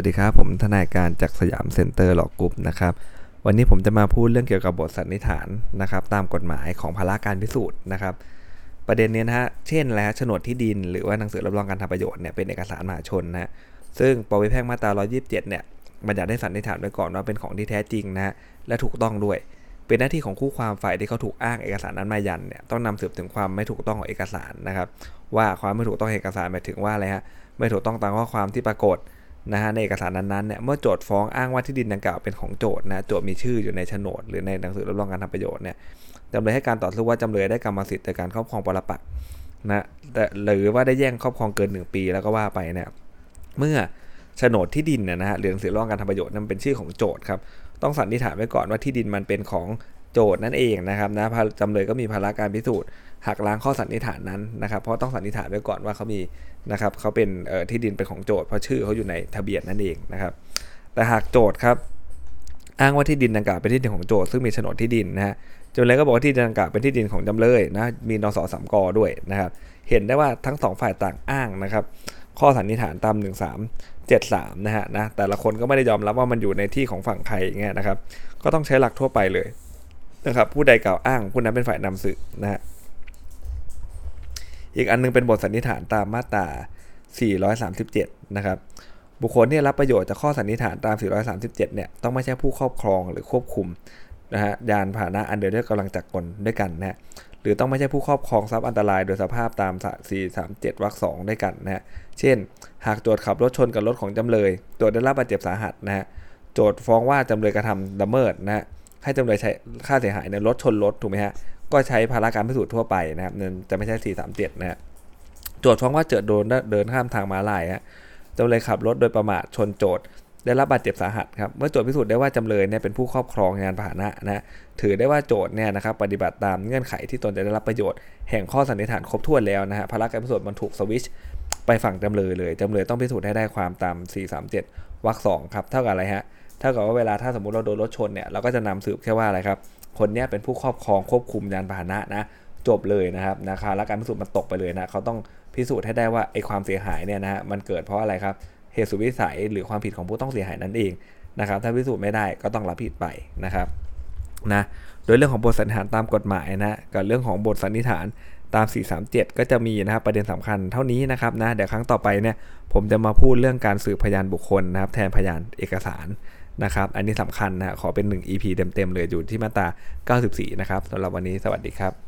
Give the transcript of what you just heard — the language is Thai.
วัสดีครับ ผมทนายการจาก Siam Center Law Group นะครับ วันนี้ผมจะมาพูดเรื่องเกี่ยวกับบทสันนิษฐานนะครับ ตามกฎหมายของภาระการพิสูจน์นะครับ ประเด็นนี้นะฮะเช่นแล้วโฉนดที่ดิน หรือว่าหนังสือรับรองการทำประโยชน์เนี่ยเป็นเอกสารมหาชนนะฮะซึ่งปวิแพ่งมาตรา 127 เนี่ยมันจะได้สันนิษฐานไว้ก่อนว่าเป็นของที่แท้จริงนะฮะและถูกต้องด้วย เป็นหน้าที่ของคู่ความฝ่ายที่เขาถูกอ้างเอกสารนั้นมายันเนี่ยต้องนำสืบถึงความไม่ถูกต้องของเอกสารนะครับ ว่าความไม่ถูกต้องเอกสารหมายถึงว่าอะไรฮะไม่ถูกต้องตามข้อความที่ปรากฏ นะฮะในเอกสารนั้นๆเนี่ยเมื่อโจทย์ฟ้องอ้างว่าที่ดินดังกล่าวเป็นของโจทย์นะโจทย์มีชื่ออยู่ในโฉนด หรือในหนังสือรับรองการทำประโยชน์เนี่ยจำเลยให้การต่อสู้ว่าจำเลยได้กรรมสิทธิ์ในการครอบครองปรปักษ์นะแต่หรือว่าได้แย่งครอบครองเกิน 1 ปีแล้วก็ว่าไปเนี่ยเมื่อโฉนดที่ดินเนี่ยนะฮะหรือหนังสือรับรองการทำประโยชน์นั้นเป็นชื่อของโจทย์ครับต้องสันนิษฐานไว้ก่อนว่าที่ดินมันเป็นของ โจทย์นั่นเองนะครับนะจำเลยก็มีภาระการพิสูจน์หักล้างข้อสันนิษฐานนั้นนะครับ เพราะต้องสันนิษฐานไว้ก่อนว่าเขามีนะครับเขาเป็นที่ดินเป็นของโจทย์เพราะชื่อเขาอยู่ในทะเบียนนั่นเองนะครับ แต่หากโจทย์ครับอ้างว่าที่ดินดังกล่าวเป็นที่ดินของโจทย์ซึ่งมีโฉนดที่ดินนะฮะจำเลยก็บอกว่าที่ดินดังกล่าวเป็นที่ดินของจำเลยนะมีนสสามกอด้วยนะครับ เห็นได้ว่าทั้งสองฝ่ายต่างอ้างนะครับ ข้อสันนิษฐานตาม 1373นะฮะนะแต่ละคนก็ไม่ได้ยอมรับว่ามันอยู่ในที่ของฝั่งใครเงี้ยนะครับ ก็ต้องใช้หลักทั่วไปเลย นะครับผู้ใดกล่าวอ้างผู้นั้นเป็นฝ่ายนำสืบนะฮะอีกอันนึงเป็นบทสันนิษฐานตามมาตรา 437 นะครับ บุคคลที่รับประโยชน์จากข้อสันนิษฐานตาม 437 เนี่ยต้องไม่ใช่ผู้ครอบครองหรือควบคุมนะฮะยานพาหนะอันเดียวด้วยกำลังจักรกลด้วยกันนะฮะหรือต้องไม่ใช่ผู้ครอบครองทรัพย์อันตรายโดยสภาพตาม 437 วรรค2ด้วยกันนะฮะเช่น หากโจทย์ขับรถชนกับรถของจำเลยโจทย์ได้รับบาดเจ็บสาหัสนะฮะโจทย์ฟ้องว่าจำเลยกระทำละเมิดนะฮะ ให้จำเลยใช้ค่าเสียหายในรถชนรถถูกไหมฮะ ก็ใช้ภาระการพิสูจน์ทั่วไปนะครับเงินจะไม่ใช่ 437 นะฮะโจทย์ฟ้องว่าเจอโดนเดินข้ามทางม้าลายฮะจำเลยขับรถโดยประมาทชนโจทย์ได้รับบาดเจ็บสาหัสครับ เมื่อโจทย์พิสูจน์ได้ว่าจำเลยเนี่ยเป็นผู้ครอบครองงานพาหนะนะถือได้ว่าโจทย์เนี่ยนะครับปฏิบัติตามเงื่อนไขที่ตนจะได้รับประโยชน์แห่งข้อสันนิษฐานครบถ้วนแล้วนะฮะภาระการพิสูจน์มันถูกสวิชไปฝั่งจำเลยเลยจำเลยต้องพิสูจน์ให้ได้ความตาม 437วรรคสองครับเท่ากับอะไรฮะ เท่ากับว่าเวลาถ้าสมมติเราโดนรถชนเนี่ยเราก็จะนำสืบแค่ว่าอะไรครับ คนนี้เป็นผู้ครอบครองควบคุมยานพาหนะนะจบเลยนะครับนะคะและการพิสูจน์มันตกไปเลยนะเขาต้องพิสูจน์ให้ได้ว่าไอ้ความเสียหายเนี่ยนะฮะมันเกิดเพราะอะไรครับเหตุสุวิสัยหรือความผิดของผู้ต้องเสียหายนั่นเองนะครับถ้าพิสูจน์ไม่ได้ก็ต้องรับผิดไปนะครับนะโดยเรื่องของบทสันนิษฐานตามกฎหมายนะกับเรื่องของบทสันนิษฐานตาม 437 ก็จะมีนะครับประเด็นสำคัญเท่านี้นะครับนะเดี๋ยวครั้งต่อไปเนี่ยผมจะมาพูดเรื่องการสืบพยานบุคคลนะครับแทนพยานเอกสาร นะครับ อันนี้สำคัญนะขอเป็น 1 EP เต็มๆเลยอยู่ที่มาตรา 94 นะครับสำหรับวันนี้สวัสดีครับ